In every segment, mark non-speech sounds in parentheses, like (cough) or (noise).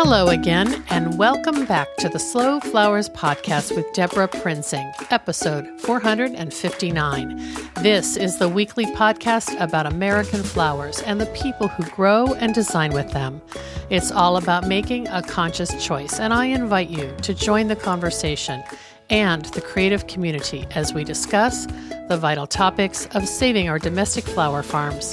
Hello again, and welcome back to the Slow Flowers Podcast with Debra Prinzing, episode 459. This is the weekly podcast about American flowers and the people who grow and design with them. It's all about making a conscious choice, and I invite you to join the conversation and the creative community as we discuss the vital topics of saving our domestic flower farms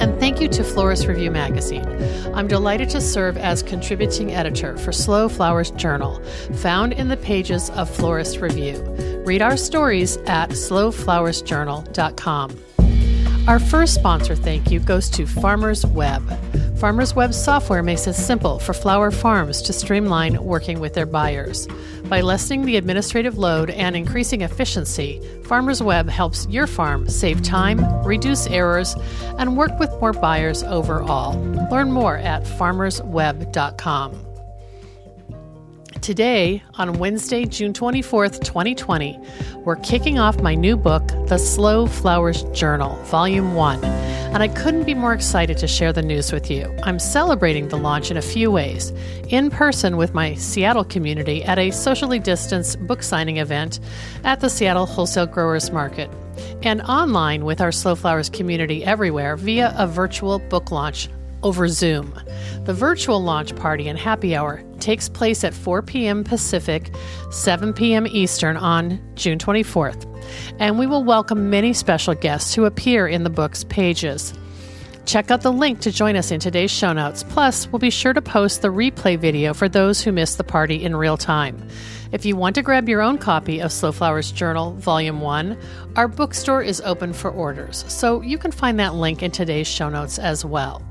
And thank you to Florist Review Magazine. I'm delighted to serve as contributing editor for Slow Flowers Journal, found in the pages of Florist Review. Read our stories at slowflowersjournal.com. Our first sponsor thank you goes to Farmers Web. Farmers Web software makes it simple for flower farms to streamline working with their buyers. By lessening the administrative load and increasing efficiency, Farmers Web helps your farm save time, reduce errors, and work with more buyers overall. Learn more at farmersweb.com. Today, on Wednesday, June 24th, 2020, we're kicking off my new book, The Slow Flowers Journal, Volume 1, and I couldn't be more excited to share the news with you. I'm celebrating the launch in a few ways in person with my Seattle community at a socially distanced book signing event at the Seattle Wholesale Growers Market, and online with our Slow Flowers community everywhere via a virtual book launch over Zoom. The virtual launch party and happy hour takes place at 4 p.m. Pacific, 7 p.m. Eastern on June 24th, and we will welcome many special guests who appear in the book's pages. Check out the link to join us in today's show notes. Plus, we'll be sure to post the replay video for those who missed the party in real time. If you want to grab your own copy of Slow Flowers Journal, Volume 1, our bookstore is open for orders, so you can find that link in today's show notes as well.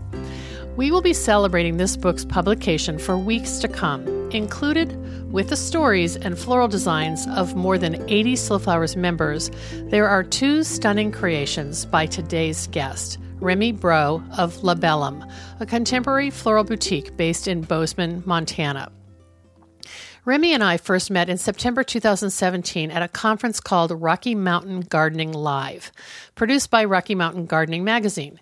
We will be celebrating this book's publication for weeks to come, included with the stories and floral designs of more than 80 Slow Flowers members. There are two stunning creations by today's guest. Remy Bro of Labellum, a contemporary floral boutique based in Bozeman, Montana. Remy and I first met in September 2017 at a conference called Rocky Mountain Gardening Live, produced by Rocky Mountain Gardening Magazine.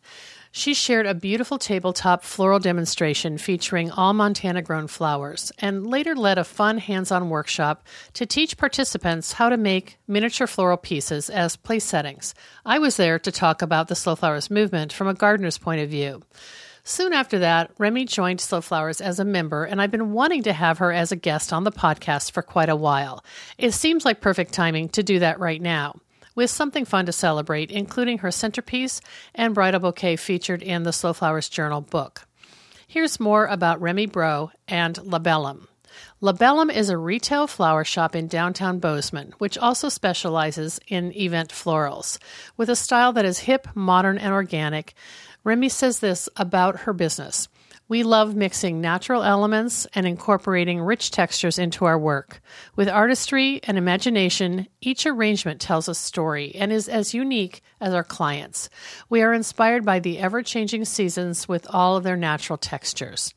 She shared a beautiful tabletop floral demonstration featuring all Montana grown flowers and later led a fun hands on workshop to teach participants how to make miniature floral pieces as place settings. I was there to talk about the Slow Flowers movement from a gardener's point of view. Soon after that, Remy joined Slow Flowers as a member, and I've been wanting to have her as a guest on the podcast for quite a while. It seems like perfect timing to do that right now with something fun to celebrate, including her centerpiece and bridal bouquet featured in the Slow Flowers Journal book. Here's more about Remy Bro and Labellum. Labellum is a retail flower shop in downtown Bozeman, which also specializes in event florals. With a style that is hip, modern, and organic, Remy says this about her business. We love mixing natural elements and incorporating rich textures into our work. With artistry and imagination, each arrangement tells a story and is as unique as our clients. We are inspired by the ever changing seasons with all of their natural textures.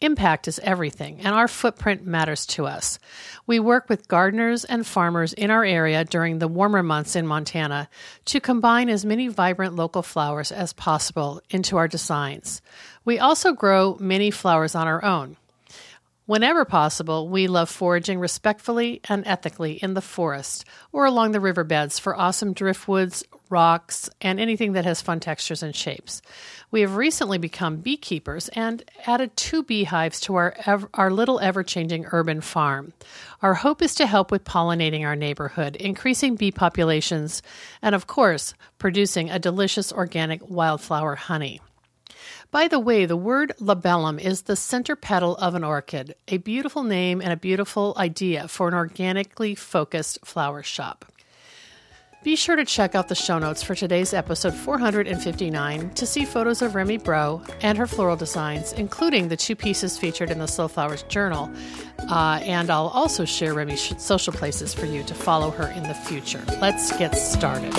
Impact is everything, and our footprint matters to us. We work with gardeners and farmers in our area during the warmer months in Montana to combine as many vibrant local flowers as possible into our designs. We also grow many flowers on our own. Whenever possible, we love foraging respectfully and ethically in the forest or along the riverbeds for awesome driftwoods, rocks, and anything that has fun textures and shapes. We have recently become beekeepers and added two beehives to our, ever, our little ever changing urban farm. Our hope is to help with pollinating our neighborhood, increasing bee populations, and of course, producing a delicious organic wildflower honey. By the way, the word labellum is the center petal of an orchid, a beautiful name and a beautiful idea for an organically focused flower shop. Be sure to check out the show notes for today's episode 459 to see photos of Remy Bro and her floral designs, including the two pieces featured in the Slow Flowers Journal. Uh, and I'll also share Remy's social places for you to follow her in the future. Let's get started.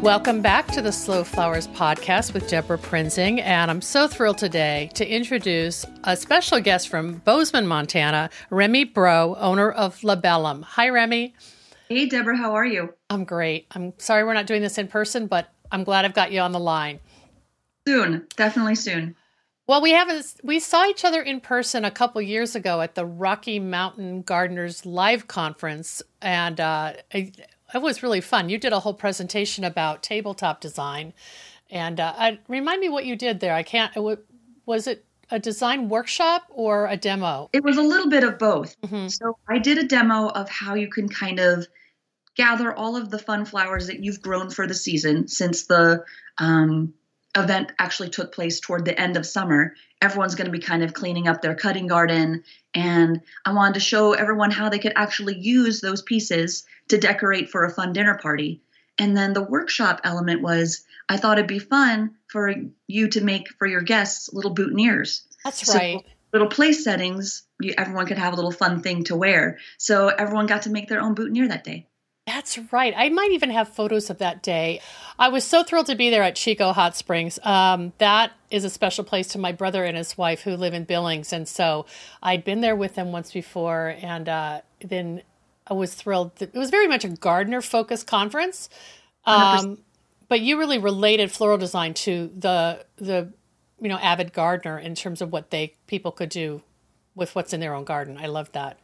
Welcome back to the Slow Flowers podcast with Debra Prinzing. And I'm so thrilled today to introduce a special guest from Bozeman, Montana, Remy Bro, owner of Labellum. Hi, Remy. Hey, Debra, how are you? I'm great. I'm sorry we're not doing this in person, but I'm glad I've got you on the line. Soon, definitely soon. Well, we haven't. We saw each other in person a couple years ago at the Rocky Mountain Gardeners Live Conference, and uh, it was really fun. You did a whole presentation about tabletop design, and uh, I, remind me what you did there. I can't. Was it a design workshop or a demo? It was a little bit of both. Mm-hmm. So I did a demo of how you can kind of gather all of the fun flowers that you've grown for the season since the um, event actually took place toward the end of summer. Everyone's going to be kind of cleaning up their cutting garden. And I wanted to show everyone how they could actually use those pieces to decorate for a fun dinner party. And then the workshop element was I thought it'd be fun for you to make for your guests little boutonnieres. That's so right. Little place settings, you, everyone could have a little fun thing to wear. So everyone got to make their own boutonniere that day. That's right. I might even have photos of that day. I was so thrilled to be there at Chico Hot Springs. Um, that is a special place to my brother and his wife who live in Billings. And so I'd been there with them once before. And uh, then I was thrilled. It was very much a gardener focused conference. Um, but you really related floral design to the the you know avid gardener in terms of what they people could do with what's in their own garden. I love that.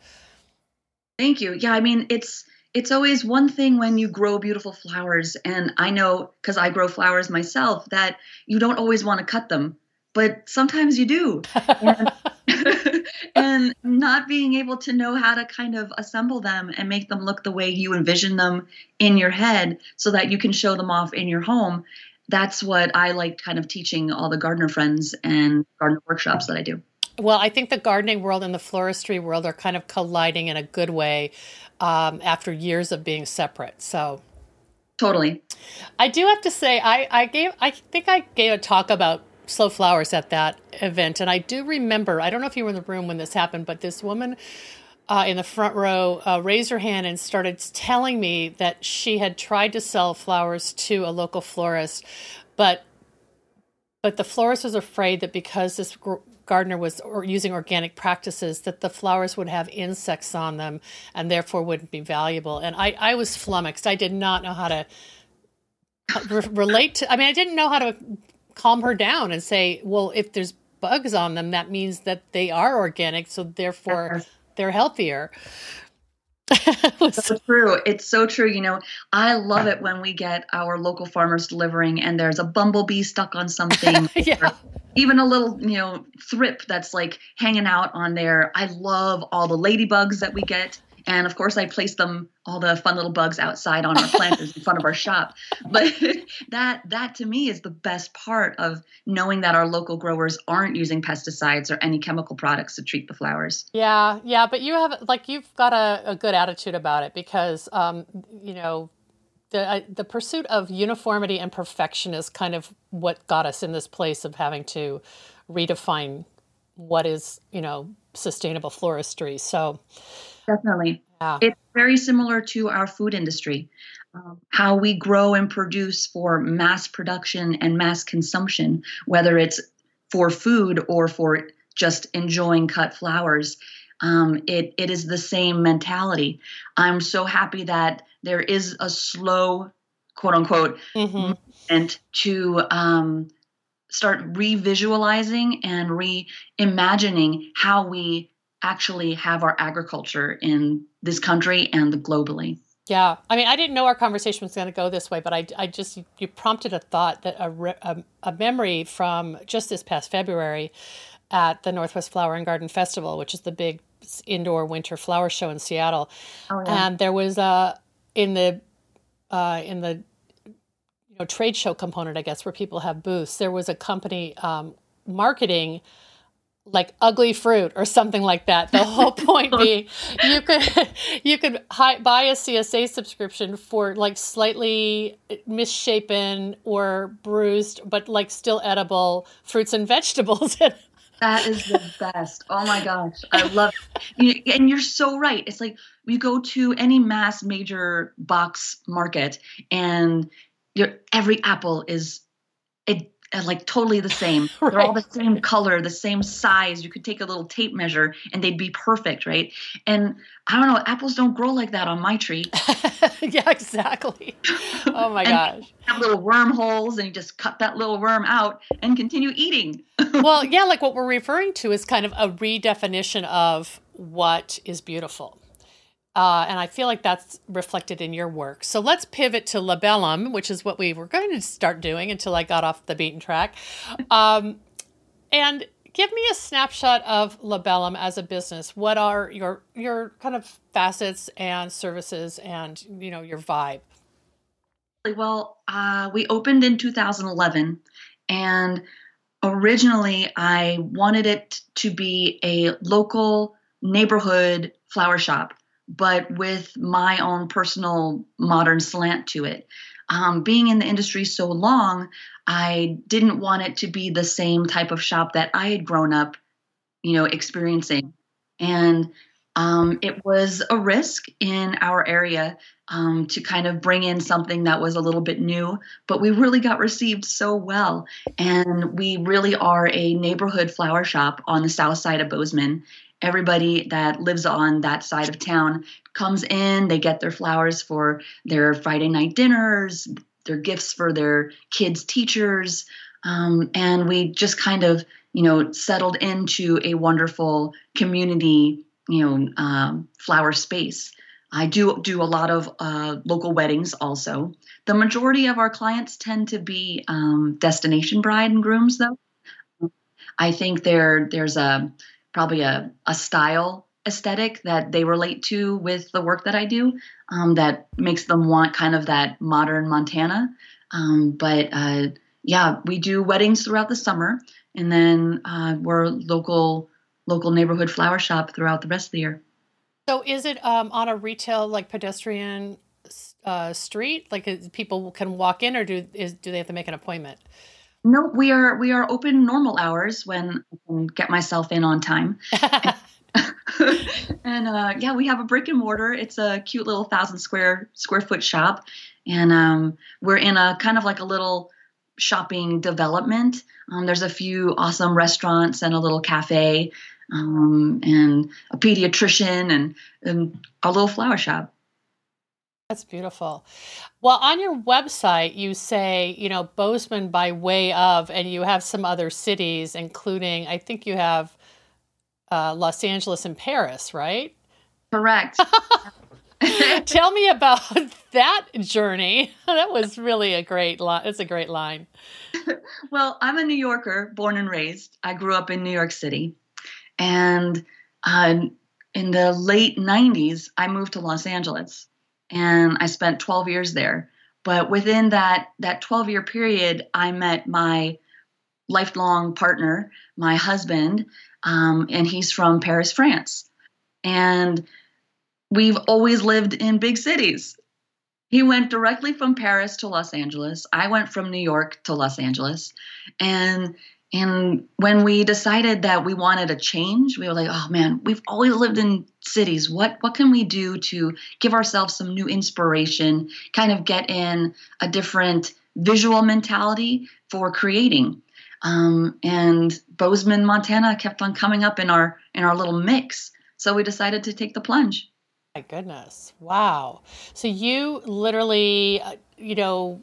Thank you. Yeah, I mean it's it's always one thing when you grow beautiful flowers and I know cuz I grow flowers myself that you don't always want to cut them, but sometimes you do. (laughs) And (laughs) and not being able to know how to kind of assemble them and make them look the way you envision them in your head so that you can show them off in your home. That's what I like kind of teaching all the gardener friends and gardener workshops that I do. Well, I think the gardening world and the floristry world are kind of colliding in a good way um, after years of being separate. So, totally. I do have to say, I, I gave, I think I gave a talk about slow flowers at that event. And I do remember, I don't know if you were in the room when this happened, but this woman uh, in the front row uh, raised her hand and started telling me that she had tried to sell flowers to a local florist, but but the florist was afraid that because this gardener was using organic practices, that the flowers would have insects on them and therefore wouldn't be valuable. And I, I was flummoxed. I did not know how to uh, relate to. I mean, I didn't know how to calm her down and say, well, if there's bugs on them, that means that they are organic, so therefore uh-huh. they're healthier. (laughs) so true. It's so true. You know, I love it when we get our local farmers delivering and there's a bumblebee stuck on something. (laughs) yeah. Even a little, you know, thrip that's like hanging out on there. I love all the ladybugs that we get and of course, I placed them all the fun little bugs outside on our planters in front of our shop. But (laughs) that that to me is the best part of knowing that our local growers aren't using pesticides or any chemical products to treat the flowers. Yeah, yeah, but you have like you've got a, a good attitude about it because um, you know the uh, the pursuit of uniformity and perfection is kind of what got us in this place of having to redefine what is you know sustainable floristry. So Definitely. Yeah. It's very similar to our food industry. Um, how we grow and produce for mass production and mass consumption, whether it's for food or for just enjoying cut flowers. Um, it, it is the same mentality. I'm so happy that there is a slow, quote unquote, mm-hmm. movement to um, start revisualizing and reimagining how we actually have our agriculture in this country and globally. Yeah, I mean, I didn't know our conversation was going to go this way, but I, I just you prompted a thought that a, a, a memory from just this past February at the Northwest Flower and Garden Festival, which is the big indoor winter flower show in Seattle, oh, yeah. and there was a in the uh, in the you know trade show component, I guess, where people have booths. There was a company um, marketing like ugly fruit or something like that. The whole (laughs) point being, you could (laughs) you could hi- buy a CSA subscription for like slightly misshapen or bruised, but like still edible fruits and vegetables. (laughs) that is the best. Oh my gosh, I love it. And you're so right. It's like you go to any mass major box market, and your every apple is it Uh, like totally the same. right. (laughs) They're all the same color, the same size. You could take a little tape measure and they'd be perfect, right? And I don't know, apples don't grow like that on my tree. (laughs) yeah, exactly. (laughs) Oh my gosh. Have little wormholes and you just cut that little worm out and continue eating. well, yeah, like what we're referring to is kind of a redefinition of what is beautiful. Uh, and I feel like that's reflected in your work. So let's pivot to Labellum, which is what we were going to start doing until I got off the beaten track. Um, and give me a snapshot of Labellum as a business. What are your your kind of facets and services, and you know your vibe? Well, uh, we opened in 2011, and originally I wanted it to be a local neighborhood flower shop but with my own personal modern slant to it. Um, being in the industry so long, I didn't want it to be the same type of shop that I had grown up, you know, experiencing. And um, it was a risk in our area um, to kind of bring in something that was a little bit new, but we really got received so well. And we really are a neighborhood flower shop on the south side of Bozeman everybody that lives on that side of town comes in they get their flowers for their friday night dinners their gifts for their kids teachers um, and we just kind of you know settled into a wonderful community you know um, flower space. I do do a lot of uh, local weddings also. The majority of our clients tend to be um, destination bride and grooms though. I think there there's a probably a, a style aesthetic that they relate to with the work that I do um, that makes them want kind of that modern Montana. Um, but uh, yeah, we do weddings throughout the summer, and then uh, we're local local neighborhood flower shop throughout the rest of the year. So is it um, on a retail like pedestrian uh, street? Like people can walk in, or do is do they have to make an appointment? No, we are we are open normal hours when I can get myself in on time. (laughs) and uh, yeah, we have a brick and mortar. It's a cute little thousand square square foot shop, and um, we're in a kind of like a little shopping development. Um, there's a few awesome restaurants and a little cafe, um, and a pediatrician and, and a little flower shop. That's beautiful. Well, on your website, you say, you know, Bozeman by way of, and you have some other cities, including, I think you have uh, Los Angeles and Paris, right? Correct. (laughs) Tell me about (laughs) that journey. (laughs) That was really a great line. It's a great line. well, I'm a New Yorker, born and raised. I grew up in New York City. And uh, in the late 90s, I moved to Los Angeles and I spent 12 years there. But within that that 12 year period, I met my lifelong partner, my husband, um, and he's from Paris, France. And we've always lived in big cities. He went directly from Paris to Los Angeles. I went from New York to Los Angeles. And and when we decided that we wanted a change, we were like, oh man, we've always lived in cities. What what can we do to give ourselves some new inspiration, kind of get in a different visual mentality for creating? Um, and Bozeman, Montana kept on coming up in our in our little mix. So we decided to take the plunge. My goodness. Wow. So you literally, uh, you know,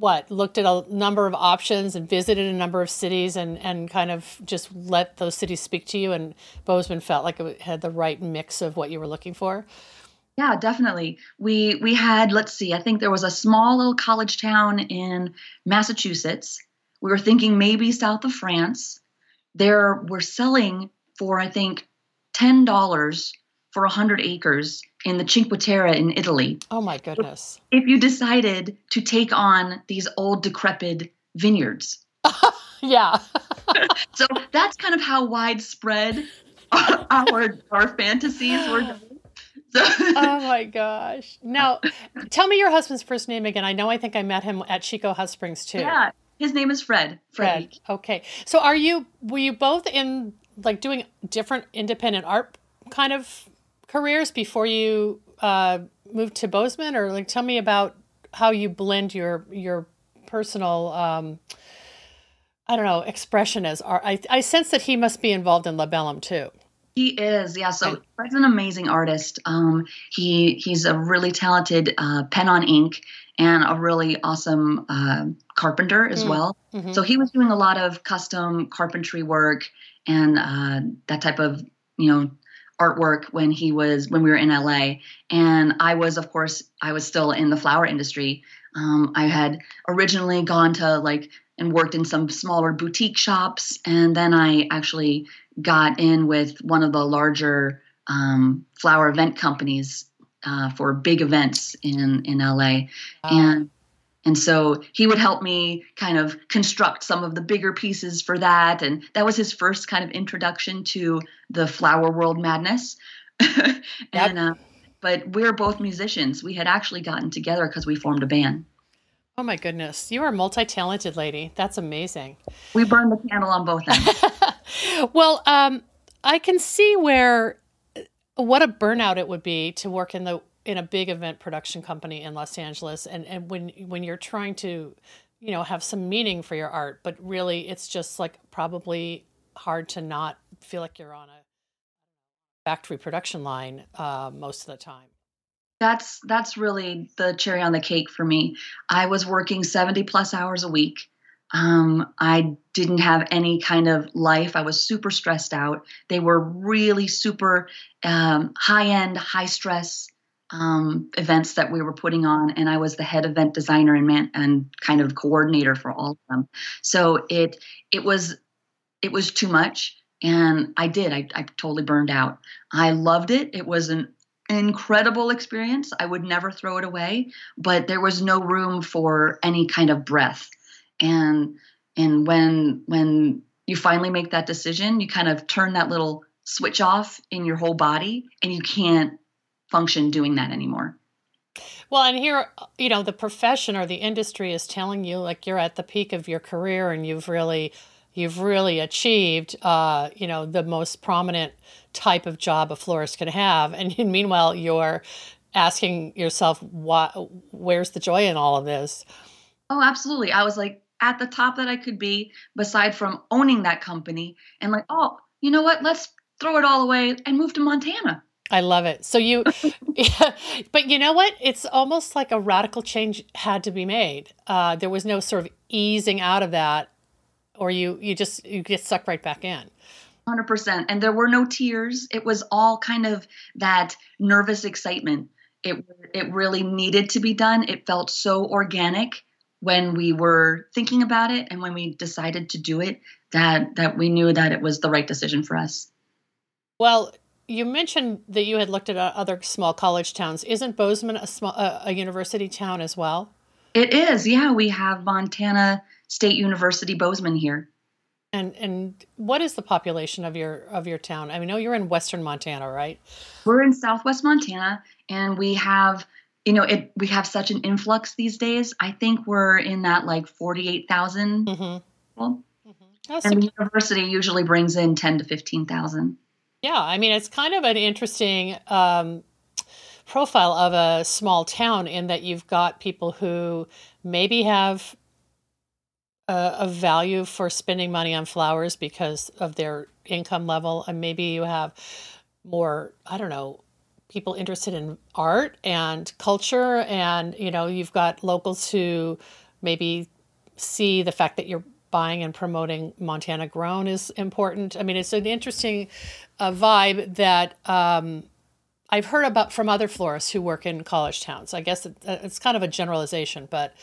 what looked at a number of options and visited a number of cities and and kind of just let those cities speak to you and Bozeman felt like it had the right mix of what you were looking for. Yeah, definitely. We we had let's see, I think there was a small little college town in Massachusetts. We were thinking maybe south of France. There we're selling for I think ten dollars for 100 acres in the Cinque Terre in Italy. Oh my goodness. If you decided to take on these old decrepit vineyards. (laughs) yeah. (laughs) so that's kind of how widespread (laughs) our our fantasies were. oh my gosh! Now, tell me your husband's first name again. I know I think I met him at Chico Hot Springs too. Yeah, his name is Fred. Fred. Okay. So, are you were you both in like doing different independent art kind of careers before you uh, moved to Bozeman, or like tell me about how you blend your your personal um, I don't know expression as art. I, I sense that he must be involved in Labellum too. He is, yeah. So Fred's an amazing artist. Um, he he's a really talented uh, pen on ink and a really awesome uh, carpenter as mm. well. Mm-hmm. So he was doing a lot of custom carpentry work and uh, that type of you know artwork when he was when we were in LA. And I was, of course, I was still in the flower industry. Um, I had originally gone to like and worked in some smaller boutique shops, and then I actually got in with one of the larger um, flower event companies uh, for big events in in LA, wow. and and so he would help me kind of construct some of the bigger pieces for that. And that was his first kind of introduction to the flower world madness. (laughs) and, yep. uh, but we're both musicians. We had actually gotten together because we formed a band. Oh my goodness. You are a multi talented lady. That's amazing. We burned the candle on both ends. (laughs) well, um, I can see where what a burnout it would be to work in the in a big event production company in Los Angeles and and when when you're trying to you know have some meaning for your art but really it's just like probably hard to not feel like you're on a factory production line uh, most of the time. That's that's really the cherry on the cake for me. I was working 70 plus hours a week. Um, i didn't have any kind of life. I was super stressed out. They were really super um, high end high stress um, events that we were putting on, and I was the head event designer and man and kind of coordinator for all of them. So it it was it was too much, and I did. I, I totally burned out. I loved it. It was an incredible experience. I would never throw it away, but there was no room for any kind of breath. And and when when you finally make that decision, you kind of turn that little switch off in your whole body, and you can't function doing that anymore. Well, and here, you know, the profession or the industry is telling you like you're at the peak of your career and you've really, you've really achieved, uh, you know, the most prominent type of job a florist can have. And (laughs) meanwhile, you're asking yourself, what, where's the joy in all of this? Oh, absolutely. I was like at the top that I could be, beside from owning that company, and like, oh, you know what? Let's throw it all away and move to Montana. I love it. So you, yeah, (laughs) (laughs) but you know what? It's almost like a radical change had to be made. Uh, there was no sort of easing out of that, or you you just you get sucked right back in. Hundred percent. And there were no tears. It was all kind of that nervous excitement. It it really needed to be done. It felt so organic when we were thinking about it and when we decided to do it that that we knew that it was the right decision for us. Well, you mentioned that you had looked at uh, other small college towns. Isn't Bozeman a small a, a university town as well? It is. Yeah, we have Montana State University Bozeman here. And and what is the population of your of your town? I mean, know you're in western Montana, right? We're in southwest Montana, and we have you know it. We have such an influx these days. I think we're in that like forty eight thousand. Mm-hmm. Well, mm-hmm. and the university usually brings in ten to fifteen thousand. Yeah, I mean, it's kind of an interesting um, profile of a small town in that you've got people who maybe have a, a, value for spending money on flowers because of their income level, and maybe you have more, I don't know, people interested in art and culture, and you know, you've got locals who maybe see the fact that you're buying and promoting Montana grown is important. I mean, it's an interesting uh, vibe that um, I've heard about from other florists who work in college towns. I guess it, uh, it's kind of a generalization, but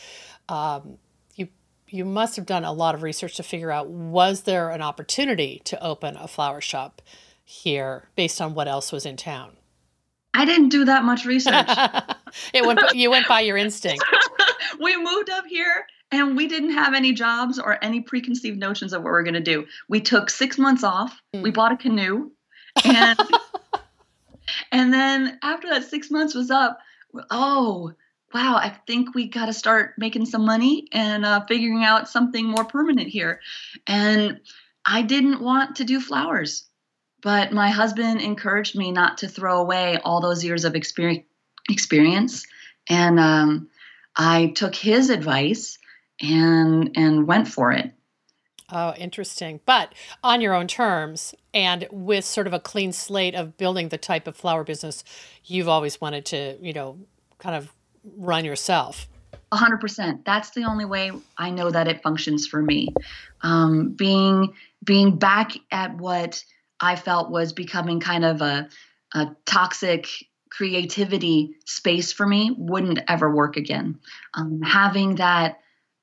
um, you you must have done a lot of research to figure out was there an opportunity to open a flower shop here based on what else was in town. I didn't do that much research. (laughs) it went you went by your instinct. (laughs) we moved up here and we didn't have any jobs or any preconceived notions of what we are going to do. We took six months off. Mm. We bought a canoe, and (laughs) and then after that six months was up, oh wow, I think we got to start making some money and uh, figuring out something more permanent here. And I didn't want to do flowers, but my husband encouraged me not to throw away all those years of experience. Experience, and um, I took his advice and and went for it. Oh, interesting. But on your own terms and with sort of a clean slate of building the type of flower business you've always wanted to, you know, kind of run yourself. A hundred percent. That's the only way I know that it functions for me. Um, being being back at what I felt was becoming kind of a, a toxic creativity space for me wouldn't ever work again. Um, having that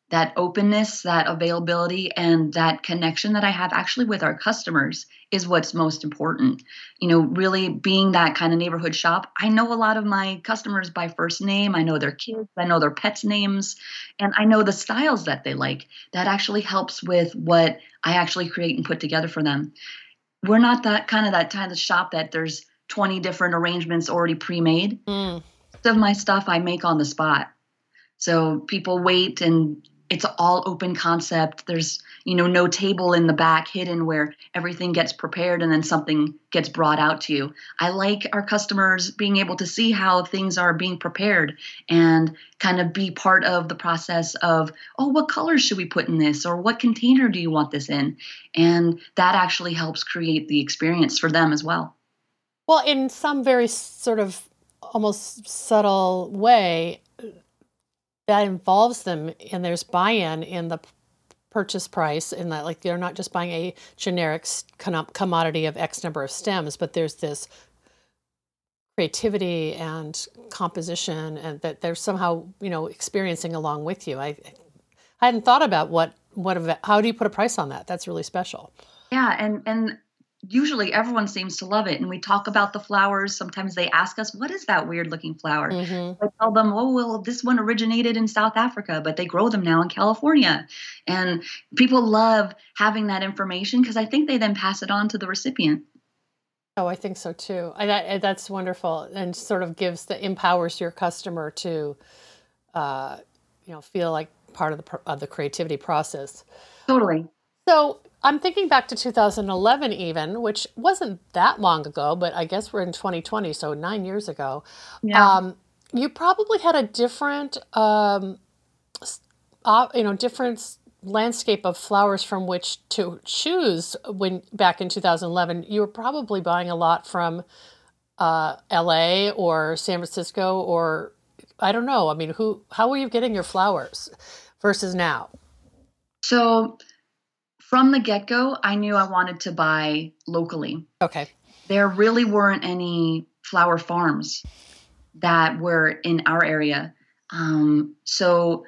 that openness, that availability, and that connection that I have actually with our customers is what's most important. You know, really being that kind of neighborhood shop. I know a lot of my customers by first name. I know their kids, I know their pets' names, and I know the styles that they like. That actually helps with what I actually create and put together for them. We're not that kind of that kind of shop that there's 20 different arrangements already pre-made. Mm. Of my stuff I make on the spot. So people wait and it's all open concept. There's you know no table in the back hidden where everything gets prepared and then something gets brought out to you. I like our customers being able to see how things are being prepared and kind of be part of the process of oh what colors should we put in this or what container do you want this in? And that actually helps create the experience for them as well. Well in some very sort of almost subtle way that involves them and there's buy-in in the purchase price and that like they're not just buying a generic commodity of x number of stems but there's this creativity and composition and that they're somehow you know experiencing along with you. I i hadn't thought about what what how do you put a price on that? That's really special. Yeah and and usually everyone seems to love it. And we talk about the flowers. Sometimes they ask us, what is that weird looking flower? Mm-hmm. I tell them, oh, well, this one originated in South Africa, but they grow them now in California. And people love having that information because I think they then pass it on to the recipient. Oh, I think so too. I, that, that's wonderful, and sort of gives the empowers your customer to, uh, you know, feel like part of the of the creativity process. Totally. So I'm thinking back to 2011, even, which wasn't that long ago, but I guess we're in 2020, so nine years ago. Yeah. Um, you probably had a different, um, uh, you know, different landscape of flowers from which to choose when back in 2011. You were probably buying a lot from uh, L.A. or San Francisco, or I don't know. I mean, who? How were you getting your flowers versus now? So from the get go, I knew I wanted to buy locally. Okay. There really weren't any flower farms that were in our area. Um, so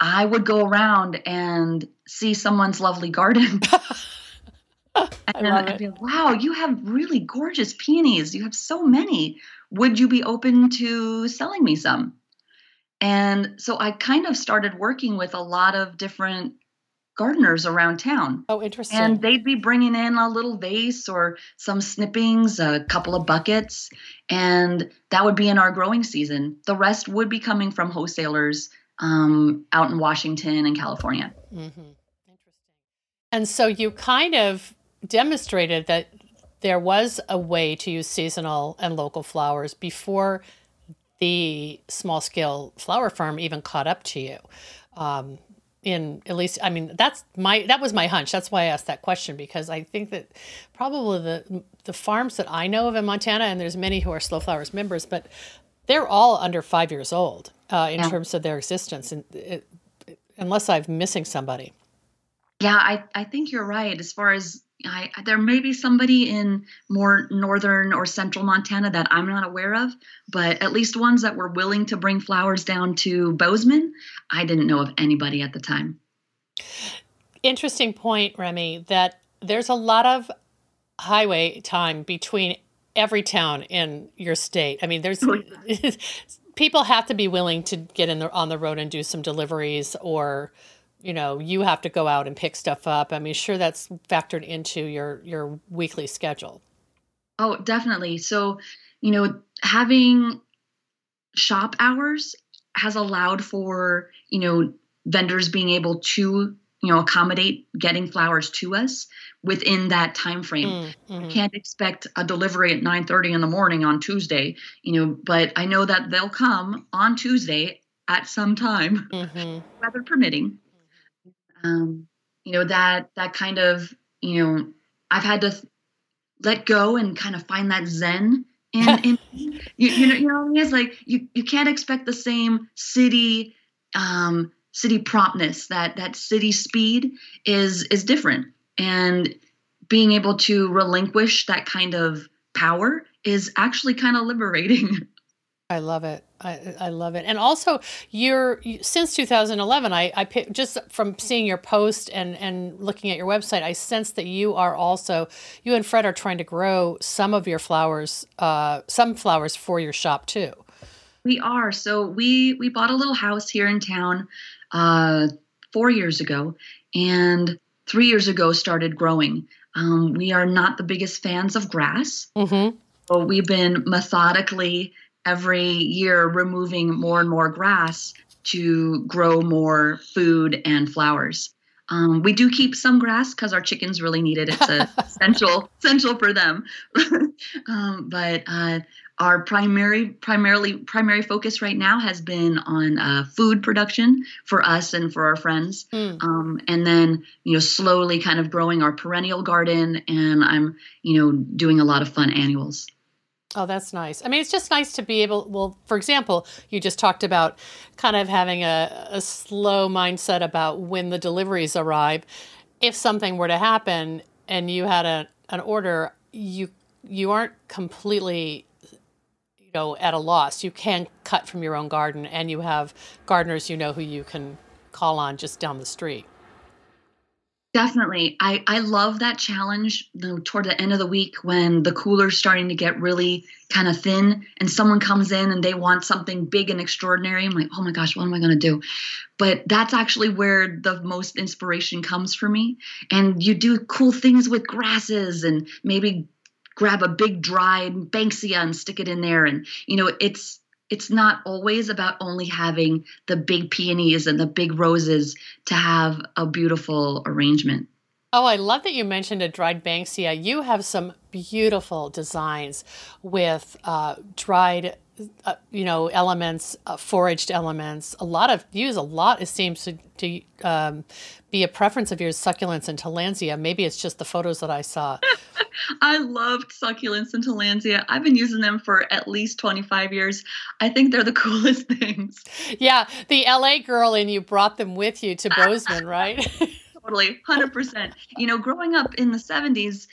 I would go around and see someone's lovely garden. (laughs) and I'd be like, wow, you have really gorgeous peonies. You have so many. Would you be open to selling me some? And so I kind of started working with a lot of different gardeners around town. Oh, interesting. And they'd be bringing in a little vase or some snippings, a couple of buckets, and that would be in our growing season. The rest would be coming from wholesalers um, out in Washington and California. Mm-hmm. Interesting. And so you kind of demonstrated that there was a way to use seasonal and local flowers before the small scale flower farm even caught up to you. Um, in at least i mean that's my that was my hunch that's why i asked that question because i think that probably the the farms that i know of in montana and there's many who are slow flowers members but they're all under five years old uh, in yeah. terms of their existence and it, unless i'm missing somebody yeah I, I think you're right as far as I, there may be somebody in more northern or central Montana that I'm not aware of, but at least ones that were willing to bring flowers down to Bozeman, I didn't know of anybody at the time. Interesting point, Remy, that there's a lot of highway time between every town in your state. I mean, there's oh, (laughs) people have to be willing to get in the, on the road and do some deliveries or you know you have to go out and pick stuff up. I mean sure that's factored into your your weekly schedule. Oh definitely. So you know having shop hours has allowed for you know vendors being able to you know accommodate getting flowers to us within that time frame. Mm, mm-hmm. can't expect a delivery at 9.30 in the morning on tuesday you know but i know that they'll come on tuesday at some time mm-hmm. (laughs) weather permitting um, you know that that kind of you know i've had to th- let go and kind of find that zen in, (laughs) in you, you know you know it's like you you can't expect the same city um city promptness. That that city speed is is different. And being able to relinquish that kind of power is actually kind of liberating (laughs) I love it. I, I love it. And also, you're since 2011. I, I just from seeing your post and and looking at your website, I sense that you are also you and Fred are trying to grow some of your flowers, uh, some flowers for your shop too. We are. So we we bought a little house here in town uh, four years ago, and three years ago started growing. Um, we are not the biggest fans of grass. Mm-hmm. So we've been methodically every year removing more and more grass to grow more food and flowers. Um, we do keep some grass because our chickens really need it. It's (laughs) a essential essential for them. (laughs) um, but uh, our primary primarily primary focus right now has been on uh, food production for us and for our friends, mm. um, and then you know slowly kind of growing our perennial garden. And I'm you know doing a lot of fun annuals. Oh, that's nice. I mean, it's just nice to be able, well, for example, you just talked about kind of having a, a slow mindset about when the deliveries arrive. If something were to happen and you had a, an order, you you aren't completely you know at a loss. You can cut from your own garden and you have gardeners you know who you can call on just down the street. Definitely. I, I love that challenge you toward the end of the week when the cooler's starting to get really kind of thin and someone comes in and they want something big and extraordinary. I'm like, oh my gosh, what am I going to do? But that's actually where the most inspiration comes for me. And you do cool things with grasses and maybe grab a big dried banksia and stick it in there. And, you know, it's it's not always about only having the big peonies and the big roses to have a beautiful arrangement. Oh, I love that you mentioned a dried banksia. You have some beautiful designs with uh, dried uh, you know elements uh, foraged elements. A lot of use a lot it seems to, to um, be a preference of yours succulents and tillandsia maybe it's just the photos that i saw. (laughs) I loved succulents and tillandsia i've been using them for at least 25 years. I think they're the (laughs) coolest things. Yeah the la girl and you brought them with you to bozeman (laughs) right? Totally 100% you know growing up in the 70s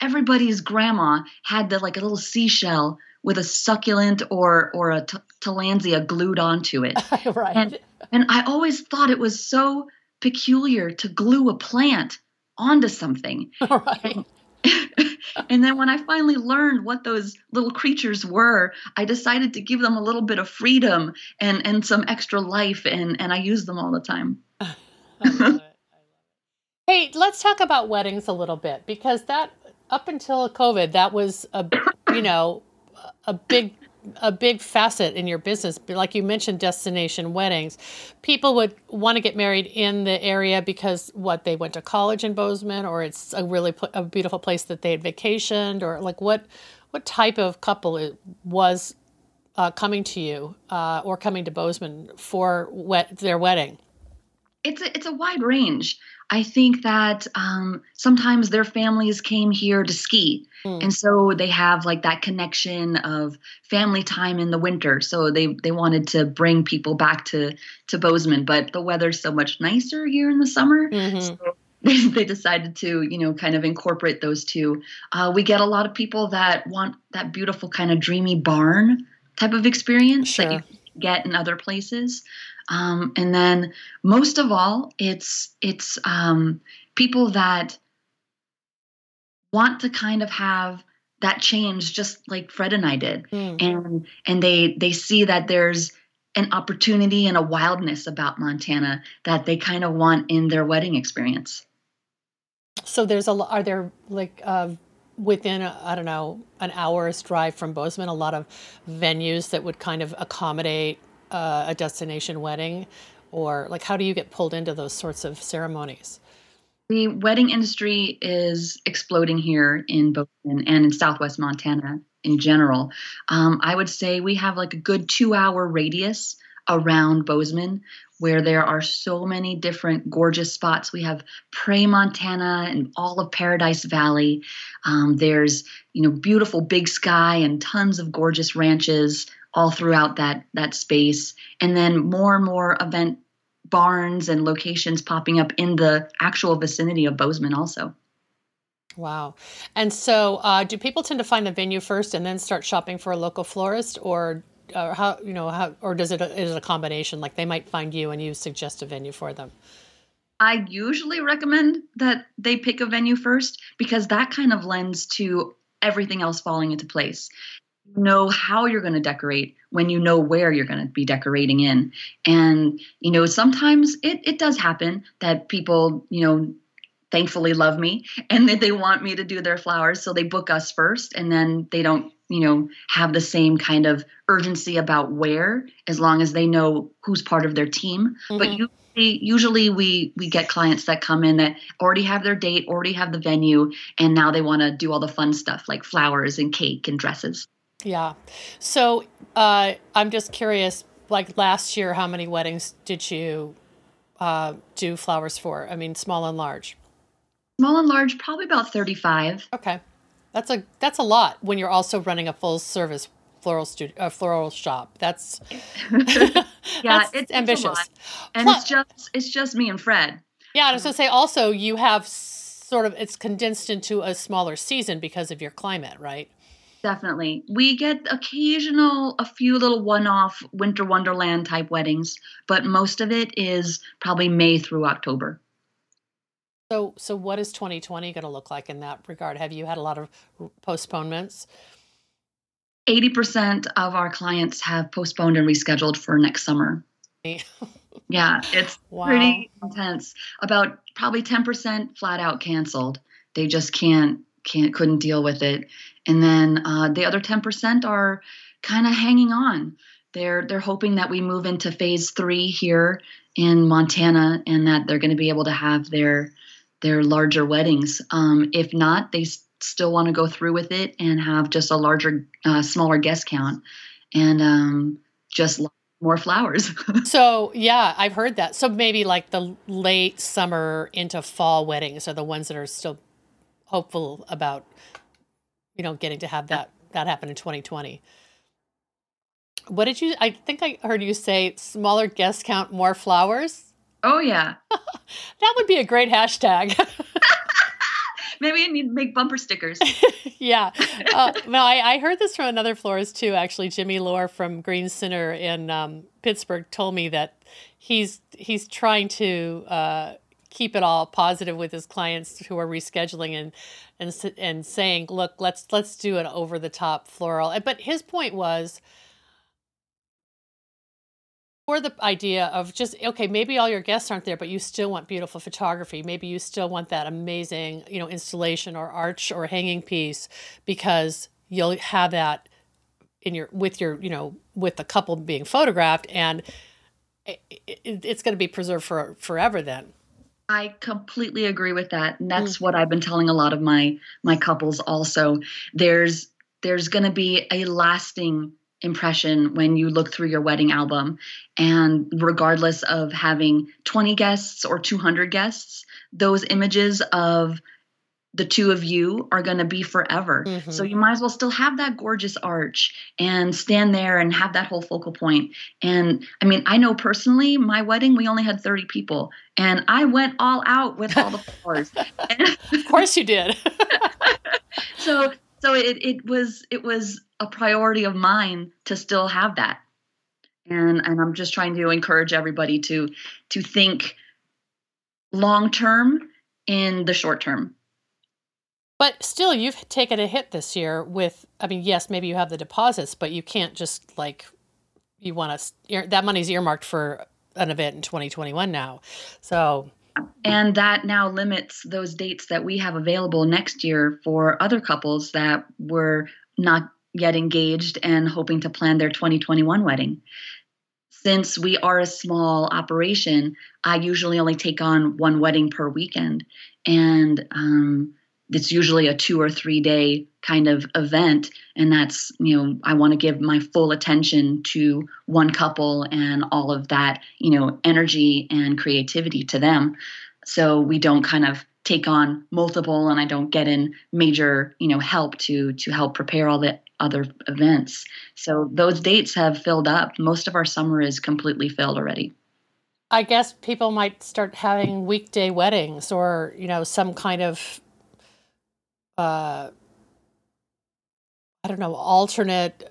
everybody's grandma had the like a little seashell with a succulent or or a t- tillandsia glued onto it. (laughs) right. And, and I always thought it was so peculiar to glue a plant onto something. (laughs) Right. (laughs) and then when I finally learned what those little creatures were, I decided to give them a little bit of freedom and and some extra life, and and I use them all the time. Hey, let's talk about weddings a little bit because that up until COVID, that was a you know a big a big facet in your business. Like you mentioned destination weddings. People would want to get married in the area because what they went to college in bozeman or it's a really pl- a beautiful place that they had vacationed or like what what type of couple was uh, coming to you uh, or coming to bozeman for wet, their wedding it's a, it's a wide range I think that um, sometimes their families came here to ski. Mm. And so they have like that connection of family time in the winter. So they, they wanted to bring people back to, to Bozeman, but the weather's so much nicer here in the summer. Mm-hmm. So (laughs) they, decided to, you know, kind of incorporate those two. Uh, we get a lot of people that want that beautiful kind of dreamy barn type of experience sure. that you get in other places. Um, and then most of all, it's it's um, people that want to kind of have that change just like Fred and I did. Mm. And and they they see that there's an opportunity and a wildness about Montana that they kind of want in their wedding experience. So there's a are there like uh, within I don't know an hour's drive from Bozeman a lot of venues that would kind of accommodate uh, a destination wedding or like how do you get pulled into those sorts of ceremonies? The wedding industry is exploding here in Bozeman and in southwest Montana in general. Um, I would say we have like a good two hour radius around Bozeman where there are so many different gorgeous spots. We have Pray, Montana, and all of Paradise Valley. Um, there's you know beautiful big sky and tons of gorgeous ranches all throughout that that space, and then more and more event barns and locations popping up in the actual vicinity of Bozeman also. Wow. And so, uh, do people tend to find a venue first and then start shopping for a local florist, or uh, how you know how, or does it is it a combination? Like they might find you and you suggest a venue for them. I usually recommend that they pick a venue first because that kind of lends to everything else falling into place know how you're going to decorate when you know where you're going to be decorating in. And you know sometimes it, it does happen that people you know thankfully love me (laughs) and that they want me to do their flowers so they book us first and then they don't you know have the same kind of urgency about where as long as they know who's part of their team. Mm-hmm. but usually usually we we get clients that come in that already have their date already have the venue and now they want to do all the fun stuff like flowers and cake and dresses yeah. So uh, I'm just curious, like last year, how many weddings did you uh, do flowers for? I mean, small and large. Small and large, probably about 35. Okay. That's a that's a lot when you're also running a full service floral studio, uh, floral shop. That's (laughs) yeah, (laughs) that's it's ambitious, and Plus, it's just it's just me and Fred. Yeah, I was gonna say also you have sort of it's condensed into a smaller season because of your climate, right? Definitely. We get occasional, a few little one off winter wonderland type weddings, but most of it is probably May through October. So, so what is 2020 going to look like in that regard? Have you had a lot of postponements? 80% of our clients have postponed and rescheduled for next summer. (laughs) yeah, it's wow. pretty intense. About probably 10% flat out canceled. They just can't can't couldn't deal with it and then uh, the other 10% are kind of hanging on they're they're hoping that we move into phase three here in Montana and that they're going to be able to have their their larger weddings. Um, if not, they s- still want to go through with it and have just a larger, uh, smaller guest count and um, just more flowers. (laughs) so yeah, I've heard that. So maybe like the late summer into fall weddings are the ones that are still hopeful about you know, getting to have that that happen in 2020. What did you? I think I heard you say smaller guest count, more flowers. Oh yeah, (laughs) that would be a great hashtag. (laughs) Maybe I need to make bumper stickers. (laughs) yeah. Uh, no, I, I, heard this from another florist too. Actually, Jimmy Lore from Green Center in um, Pittsburgh told me that he's he's trying to uh, keep it all positive with his clients who are rescheduling and and and saying, "Look, let's let's do an over the top floral." But his point was for the idea of just okay, maybe all your guests aren't there, but you still want beautiful photography. Maybe you still want that amazing, you know, installation or arch or hanging piece because you'll have that in your with your, you know, with the couple being photographed and eh, it, it's going to be preserved for forever then. I completely agree with that. And that's mm. what I've been telling a lot of my my couples also. There's there's going to be a lasting impression when you look through your wedding album and regardless of having 20 guests or 200 guests, those images of the two of you are going to be forever. Mm-hmm. So you might as well still have that gorgeous arch and stand there and have that whole focal point. And I mean, I know personally, my wedding, we only had 30 people and I went all out with all the flowers. (laughs) (laughs) of course you did. (laughs) so so it it was it was a priority of mine to still have that. And and I'm just trying to encourage everybody to to think long term in the short term But still, you've taken a hit this year with, I mean, yes, maybe you have the deposits, but you can't just like, you want to, that money's earmarked for an event in 2021 now. So, and that now limits those dates that we have available next year for other couples that were not yet engaged and hoping to plan their 2021 wedding. Since we are a small operation, I usually only take on one wedding per weekend. And um, it's usually a two or three day kind of event. And that's you know i want to give my full attention to one couple and all of that you know energy and creativity to them. So we don't kind of take on multiple and i don't get in major you know help to to help prepare all the other events. So those dates have filled up. Most of our summer is completely filled already. I guess people might start having weekday weddings or you know some kind of uh, I don't know, alternate.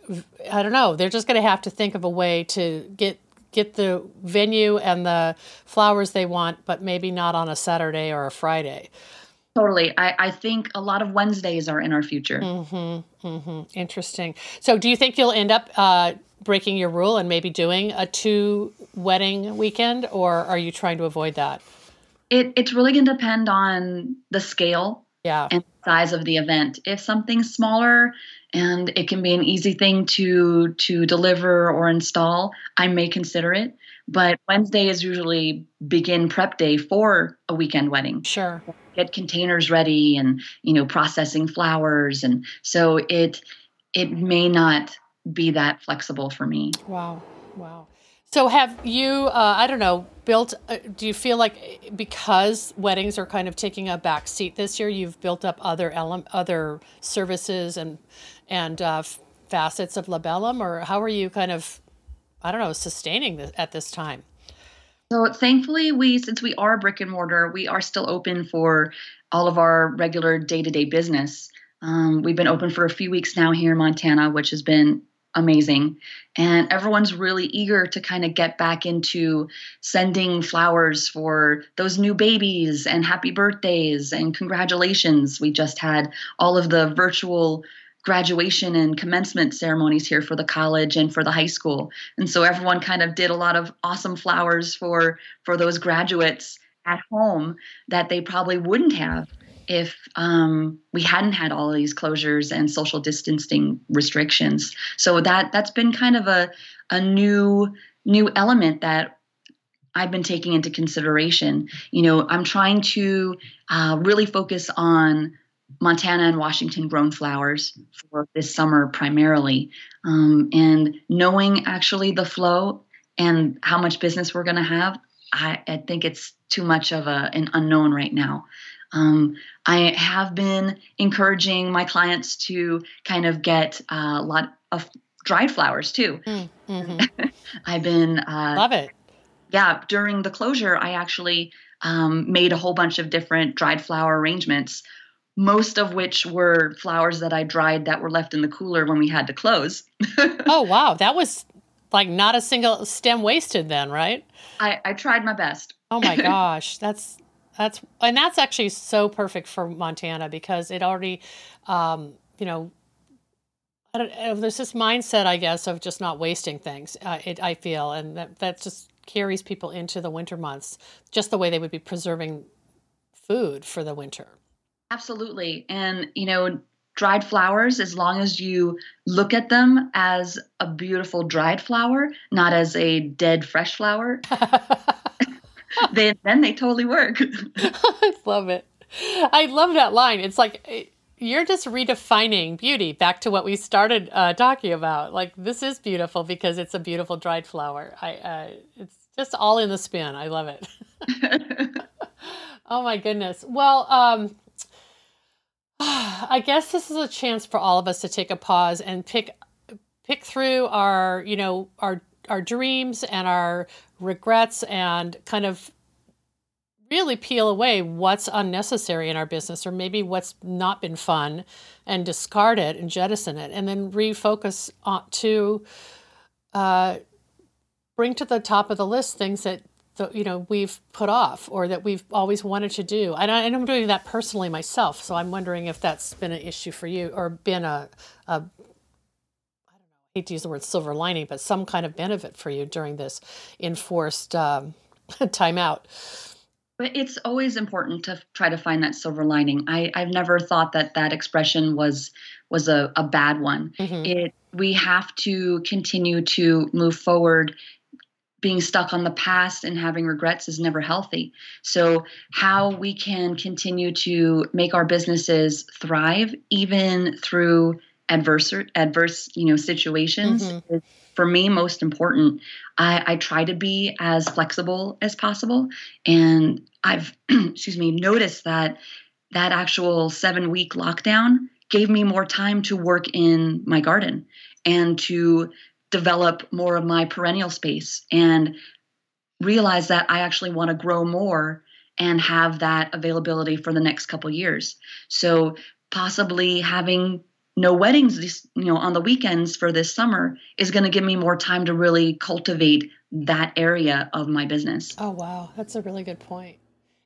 I don't know. They're just going to have to think of a way to get get the venue and the flowers they want, but maybe not on a Saturday or a Friday. Totally. I, I think a lot of Wednesdays are in our future. Mm-hmm, mm-hmm. Interesting. So, do you think you'll end up uh, breaking your rule and maybe doing a two wedding weekend, or are you trying to avoid that? It, it's really going to depend on the scale yeah. and size of the event. If something's smaller and it can be an easy thing to to deliver or install, I may consider it. But Wednesday is usually begin prep day for a weekend wedding. Sure. Get containers ready and you know processing flowers and so it it may not be that flexible for me. Wow. Wow. So have you, uh, I don't know, built, uh, do you feel like because weddings are kind of taking a back seat this year, you've built up other ele- other services and, and uh, facets of Labellum or how are you kind of, I don't know, sustaining this at this time? So thankfully, we since we are brick and mortar, we are still open for all of our regular day to day business. Um, we've been open for a few weeks now here in Montana, which has been amazing. And everyone's really eager to kind of get back into sending flowers for those new babies and happy birthdays and congratulations. We just had all of the virtual graduation and commencement ceremonies here for the college and for the high school. And so everyone kind of did a lot of awesome flowers for for those graduates at home that they probably wouldn't have if um, we hadn't had all of these closures and social distancing restrictions. So that that's been kind of a a new new element that I've been taking into consideration. You know, I'm trying to uh, really focus on Montana and Washington grown flowers for this summer primarily, um, and knowing actually the flow and how much business we're going to have. I, I, think it's too much of a, an unknown right now. Um, I have been encouraging my clients to kind of get a lot of dried flowers too. Mm, mm-hmm. (laughs) I've been uh, love it. Yeah, during the closure, I actually um, made a whole bunch of different dried flower arrangements. Most of which were flowers that I dried that were left in the cooler when we had to close. (laughs) oh wow, that was like not a single stem wasted then, right? I, I tried my best. Oh my (laughs) gosh, that's that's and that's actually so perfect for Montana because it already, um, you know, I don't, uh, there's this mindset, I guess, of just not wasting things. Uh, it, I feel, and that that just carries people into the winter months, just the way they would be preserving food for the winter. Absolutely, and you know, dried flowers, as long as you look at them as a beautiful dried flower, not as a dead fresh flower. (laughs) then then they totally work. (laughs) I love it. I love that line. It's like eh, you're just redefining beauty back to what we started uh, talking about. Like this is beautiful because it's a beautiful dried flower. I uh, it's just all in the spin. I love it. (laughs) oh my goodness. Well, um, (sighs) I guess this is a chance for all of us to take a pause and pick pick through our you know our our dreams and our regrets and kind of really peel away what's unnecessary in our business or maybe what's not been fun and discard it and jettison it and then refocus on to uh, bring to the top of the list things that the, you know we've put off or that we've always wanted to do. And, I, am doing that personally myself. So i'm wondering if that's been an issue for you or been a, a i don't know i hate to use the word silver lining but some kind of benefit for you during this enforced um, (laughs) timeout but it's always important to try to find that silver lining I, i've never thought that that expression was was a, a bad one mm-hmm. it we have to continue to move forward being stuck on the past and having regrets is never healthy. So, how we can continue to make our businesses thrive even through adverse adverse you know situations mm-hmm. is for me most important. I, I try to be as flexible as possible, and I've (clears throat) excuse me noticed that that actual seven week lockdown gave me more time to work in my garden and to develop more of my perennial space and realize that I actually want to grow more and have that availability for the next couple years. So possibly having no weddings this, you know on the weekends for this summer is going to give me more time to really cultivate that area of my business. Oh wow, that's a really good point.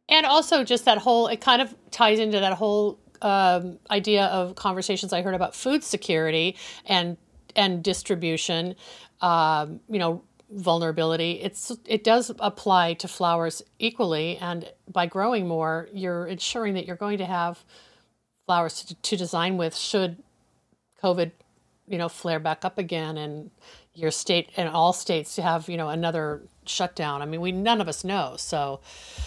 And also just that whole it kind of ties into that whole um, idea of conversations I heard about food security and and distribution, um, you know, vulnerability. It's it does apply to flowers equally, and by growing more, you're ensuring that you're going to have flowers to, to design with should COVID, you know, flare back up again, and your state and all states to have you know another shutdown. I mean, we none of us know, so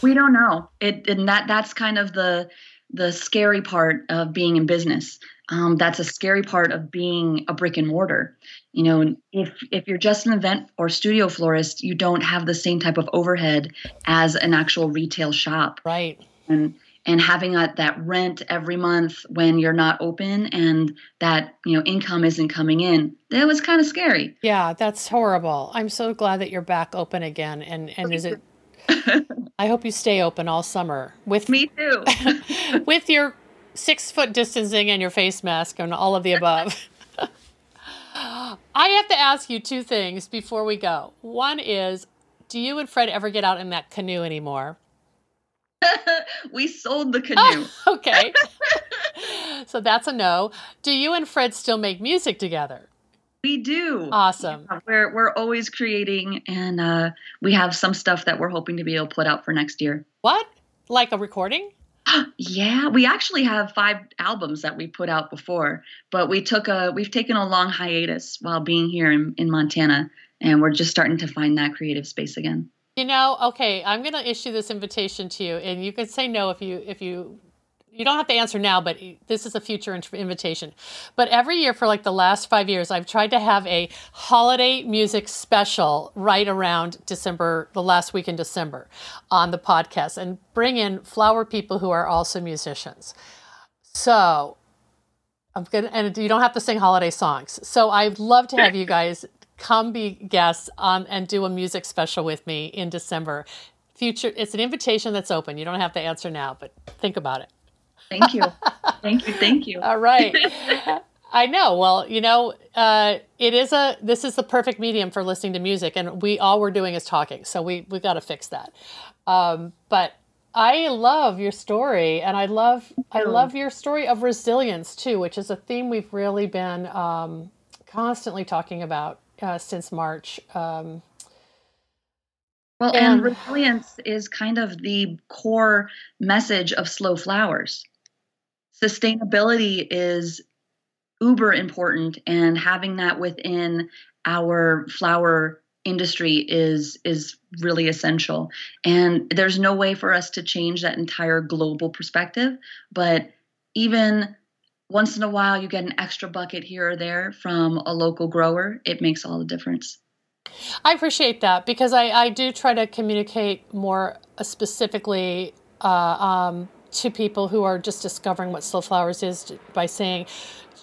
we don't know it, and that that's kind of the the scary part of being in business. Um, that's a scary part of being a brick and mortar. You know, if if you're just an event or studio florist, you don't have the same type of overhead as an actual retail shop. Right. And and having that, that rent every month when you're not open and that you know income isn't coming in that was kind of scary yeah that's horrible i'm so glad that you're back open again and and is it (laughs) I hope you stay open all summer with me too. (laughs) with your six foot distancing and your face mask and all of the above. (laughs) I have to ask you two things before we go. One is, do you and Fred ever get out in that canoe anymore? (laughs) we sold the canoe. (laughs) okay. (laughs) so that's a no. Do you and Fred still make music together? We do. Awesome. Yeah, we're we're always creating, and uh, we have some stuff that we're hoping to be able to put out for next year. What? Like a recording? (gasps) yeah, we actually have five albums that we put out before, but we took a we've taken a long hiatus while being here in, in Montana, and we're just starting to find that creative space again. You know, okay, I'm going to issue this invitation to you, and you can say no if you if you you don't have to answer now, but this is a future invitation. But every year for like the last five years, I've tried to have a holiday music special right around December, the last week in December on the podcast and bring in flower people who are also musicians. So I'm gonna, and you don't have to sing holiday songs. So I'd love to have you guys come be guests on and do a music special with me in December. Future, it's an invitation that's open. You don't have to answer now, but think about it. Thank you. (laughs) thank you. Thank you. All right. (laughs) I know. Well, you know, uh, it is a. This is the perfect medium for listening to music, and we all we're doing is talking. So we we got to fix that. Um, but I love your story, and I love I love your story of resilience too, which is a theme we've really been um, constantly talking about uh, since March. Um, well, and, and resilience is kind of the core message of Slow Flowers sustainability is uber important and having that within our flower industry is is really essential and there's no way for us to change that entire global perspective but even once in a while you get an extra bucket here or there from a local grower it makes all the difference i appreciate that because i, I do try to communicate more specifically uh, um, to people who are just discovering what slow flowers is by saying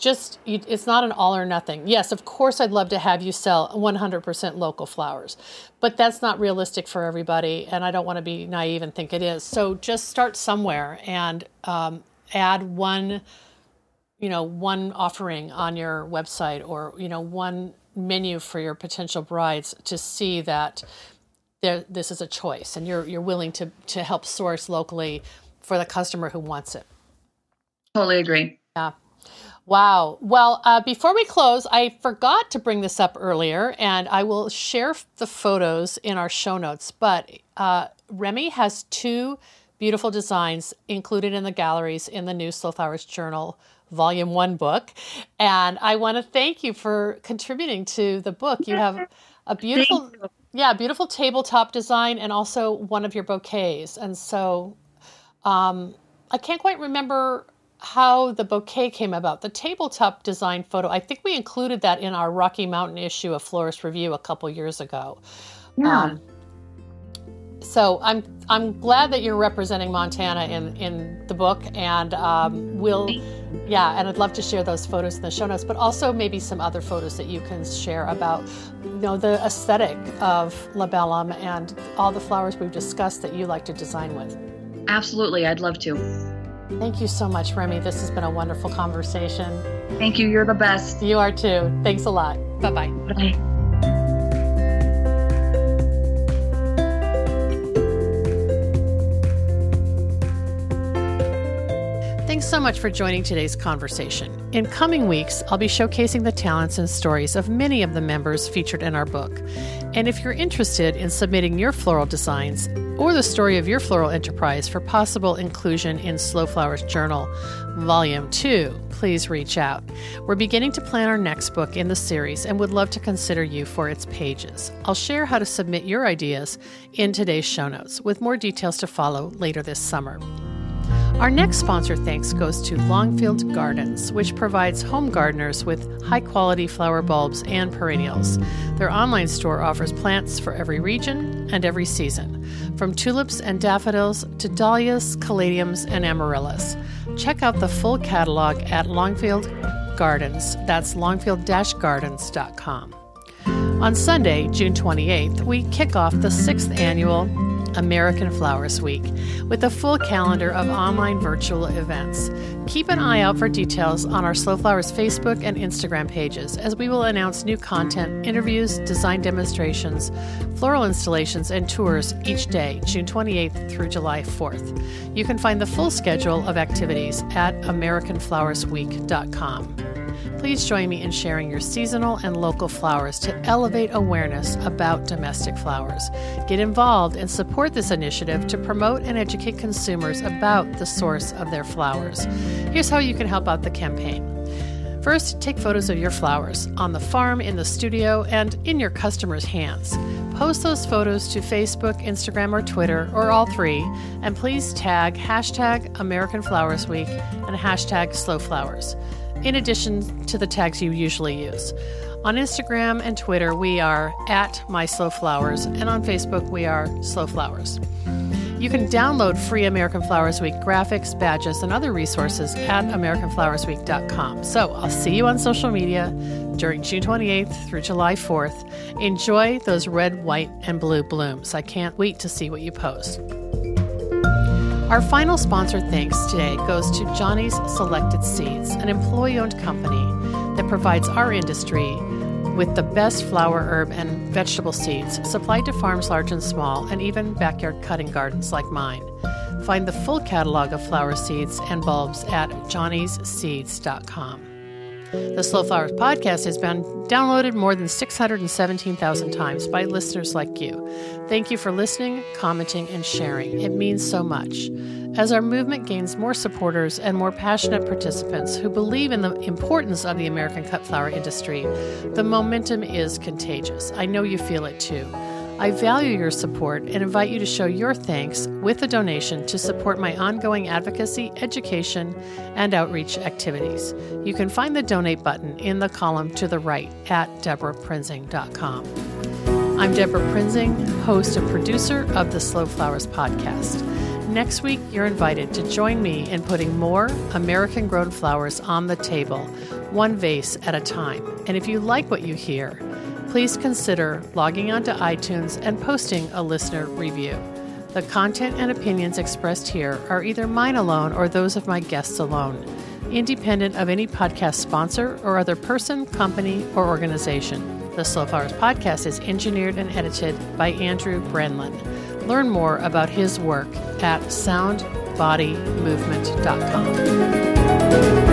just it's not an all or nothing. Yes, of course I'd love to have you sell 100% local flowers, but that's not realistic for everybody, and I don't want to be naive and think it is. So just start somewhere and um, add one, you know, one offering on your website or you know one menu for your potential brides to see that there this is a choice and you're you're willing to to help source locally for the customer who wants it. Totally agree. Yeah. Wow. Well, uh, before we close, I forgot to bring this up earlier, and I will share the photos in our show notes. But uh, Remy has two beautiful designs included in the galleries in the new Slow Flowers Journal Volume 1 book. And I want to thank you for contributing to the book. You have (laughs) a beautiful, yeah, beautiful tabletop design and also one of your bouquets. And so um, I can't quite remember how the bouquet came about. The tabletop design photo, I think we included that in our Rocky Mountain issue of Florists' Review a couple years ago. Yeah. Um, so I'm I'm glad that you're representing Montana in in the book, and um, we'll yeah, and I'd love to share those photos in the show notes, but also maybe some other photos that you can share about you know the aesthetic of labellum and all the flowers we've discussed that you like to design with. Absolutely, I'd love to. Thank you so much, Remy. This has been a wonderful conversation. Thank you. You're the best. You are too. Thanks a lot. Bye-bye. Bye. Thanks so much for joining today's conversation. In coming weeks, I'll be showcasing the talents and stories of many of the members featured in our book. And if you're interested in submitting your floral designs or the story of your floral enterprise for possible inclusion in Slow Flowers Journal, Volume 2, please reach out. We're beginning to plan our next book in the series and would love to consider you for its pages. I'll share how to submit your ideas in today's show notes, with more details to follow later this summer. Our next sponsor thanks goes to Longfield Gardens, which provides home gardeners with high quality flower bulbs and perennials. Their online store offers plants for every region and every season, from tulips and daffodils to dahlias, caladiums, and amaryllis. Check out the full catalog at Longfield Gardens. That's longfield gardens.com. On Sunday, June 28th, we kick off the sixth annual American Flowers Week with a full calendar of online virtual events. Keep an eye out for details on our Slow Flowers Facebook and Instagram pages as we will announce new content, interviews, design demonstrations, floral installations, and tours each day, June 28th through July 4th. You can find the full schedule of activities at AmericanFlowersWeek.com. Please join me in sharing your seasonal and local flowers to elevate awareness about domestic flowers. Get involved and support this initiative to promote and educate consumers about the source of their flowers. Here's how you can help out the campaign. First, take photos of your flowers on the farm, in the studio, and in your customers' hands. Post those photos to Facebook, Instagram, or Twitter, or all three, and please tag hashtag American Flowers Week and hashtag Slow Flowers in addition to the tags you usually use. On Instagram and Twitter, we are at My Slow Flowers, and on Facebook, we are Slow Flowers. You can download free American Flowers Week graphics, badges, and other resources at AmericanFlowersWeek.com. So I'll see you on social media during June 28th through July 4th. Enjoy those red, white, and blue blooms. I can't wait to see what you post. Our final sponsor thanks today goes to Johnny's Selected Seeds, an employee owned company that provides our industry with the best flower, herb, and vegetable seeds supplied to farms large and small, and even backyard cutting gardens like mine. Find the full catalog of flower seeds and bulbs at johnnysseeds.com. The Slow Flowers podcast has been downloaded more than 617,000 times by listeners like you. Thank you for listening, commenting, and sharing. It means so much. As our movement gains more supporters and more passionate participants who believe in the importance of the American cut flower industry, the momentum is contagious. I know you feel it too. I value your support and invite you to show your thanks with a donation to support my ongoing advocacy, education, and outreach activities. You can find the donate button in the column to the right at debraprinzing.com. I'm Debra Prinzing, host and producer of the Slow Flowers podcast. Next week, you're invited to join me in putting more American grown flowers on the table, one vase at a time. And if you like what you hear, please consider logging onto iTunes and posting a listener review. The content and opinions expressed here are either mine alone or those of my guests alone, independent of any podcast sponsor or other person, company, or organization. The Slow Flowers podcast is engineered and edited by Andrew Brenlin. Learn more about his work at soundbodymovement.com.